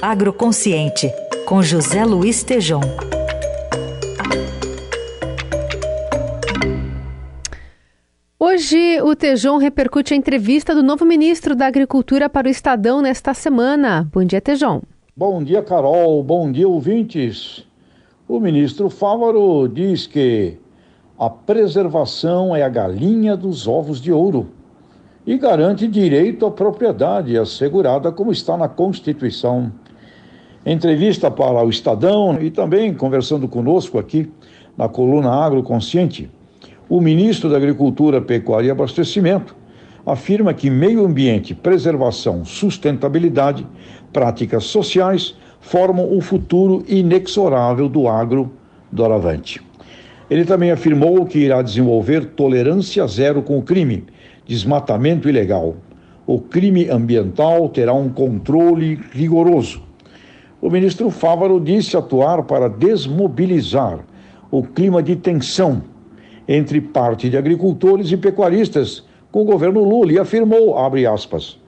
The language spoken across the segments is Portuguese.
Agroconsciente, com José Luiz Tejom. Hoje, o Tejon repercute a entrevista do novo ministro da Agricultura para o Estadão nesta semana. Bom dia, Tejon. Bom dia, Carol. Bom dia, ouvintes. O ministro Fávaro diz que a preservação é a galinha dos ovos de ouro e garante direito à propriedade assegurada como está na Constituição. Entrevista para o Estadão e também conversando conosco aqui na coluna Agroconsciente, o ministro da Agricultura, Pecuária e Abastecimento afirma que meio ambiente, preservação, sustentabilidade, práticas sociais formam o futuro inexorável do agro doravante. Ele também afirmou que irá desenvolver tolerância zero com o crime, desmatamento ilegal. O crime ambiental terá um controle rigoroso. O ministro Fávaro disse atuar para desmobilizar o clima de tensão entre parte de agricultores e pecuaristas com o governo Lula e afirmou, aspas,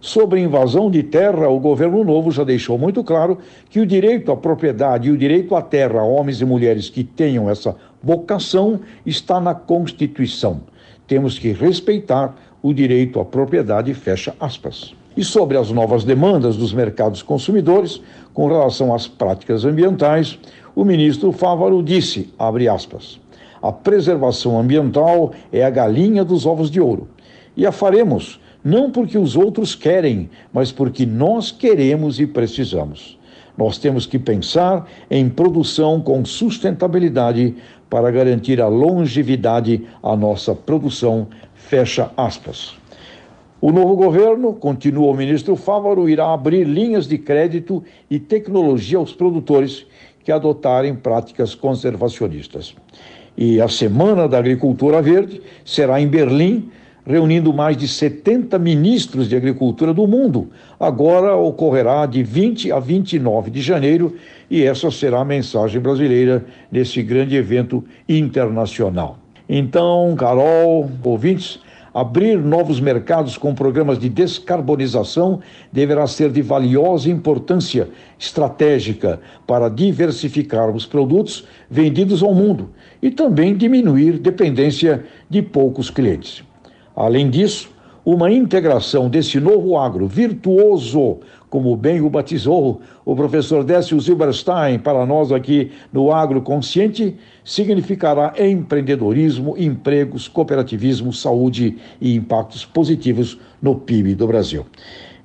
sobre invasão de terra, o governo novo já deixou muito claro que o direito à propriedade e o direito à terra homens e mulheres que tenham essa vocação está na Constituição. Temos que respeitar o direito à propriedade, fecha aspas. E sobre as novas demandas dos mercados consumidores com relação às práticas ambientais, o ministro Fávaro disse, aspas, a preservação ambiental é a galinha dos ovos de ouro. E a faremos, não porque os outros querem, mas porque nós queremos e precisamos. Nós temos que pensar em produção com sustentabilidade para garantir a longevidade à nossa produção. Fecha aspas. O novo governo, continua o ministro Fávaro, irá abrir linhas de crédito e tecnologia aos produtores que adotarem práticas conservacionistas. E a Semana da Agricultura Verde será em Berlim, reunindo mais de 70 ministros de agricultura do mundo. Agora ocorrerá de 20 a 29 de janeiro e essa será a mensagem brasileira nesse grande evento internacional. Então, Carol, ouvintes, Abrir novos mercados com programas de descarbonização deverá ser de valiosa importância estratégica para diversificarmos produtos vendidos ao mundo e também diminuir dependência de poucos clientes. Além disso, uma integração desse novo agro virtuoso, como bem o batizou o professor Décio Zilberstein para nós aqui no Agro Consciente, significará empreendedorismo, empregos, cooperativismo, saúde e impactos positivos no PIB do Brasil.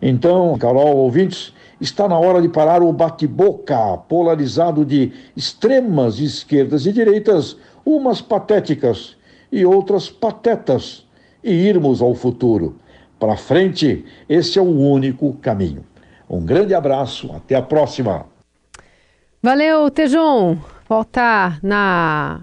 Então, Carol, ouvintes, está na hora de parar o bate-boca polarizado de extremas esquerdas e direitas, umas patéticas e outras patetas e irmos ao futuro. Para frente, esse é o único caminho. Um grande abraço, até a próxima. Valeu, Tejon. Volta na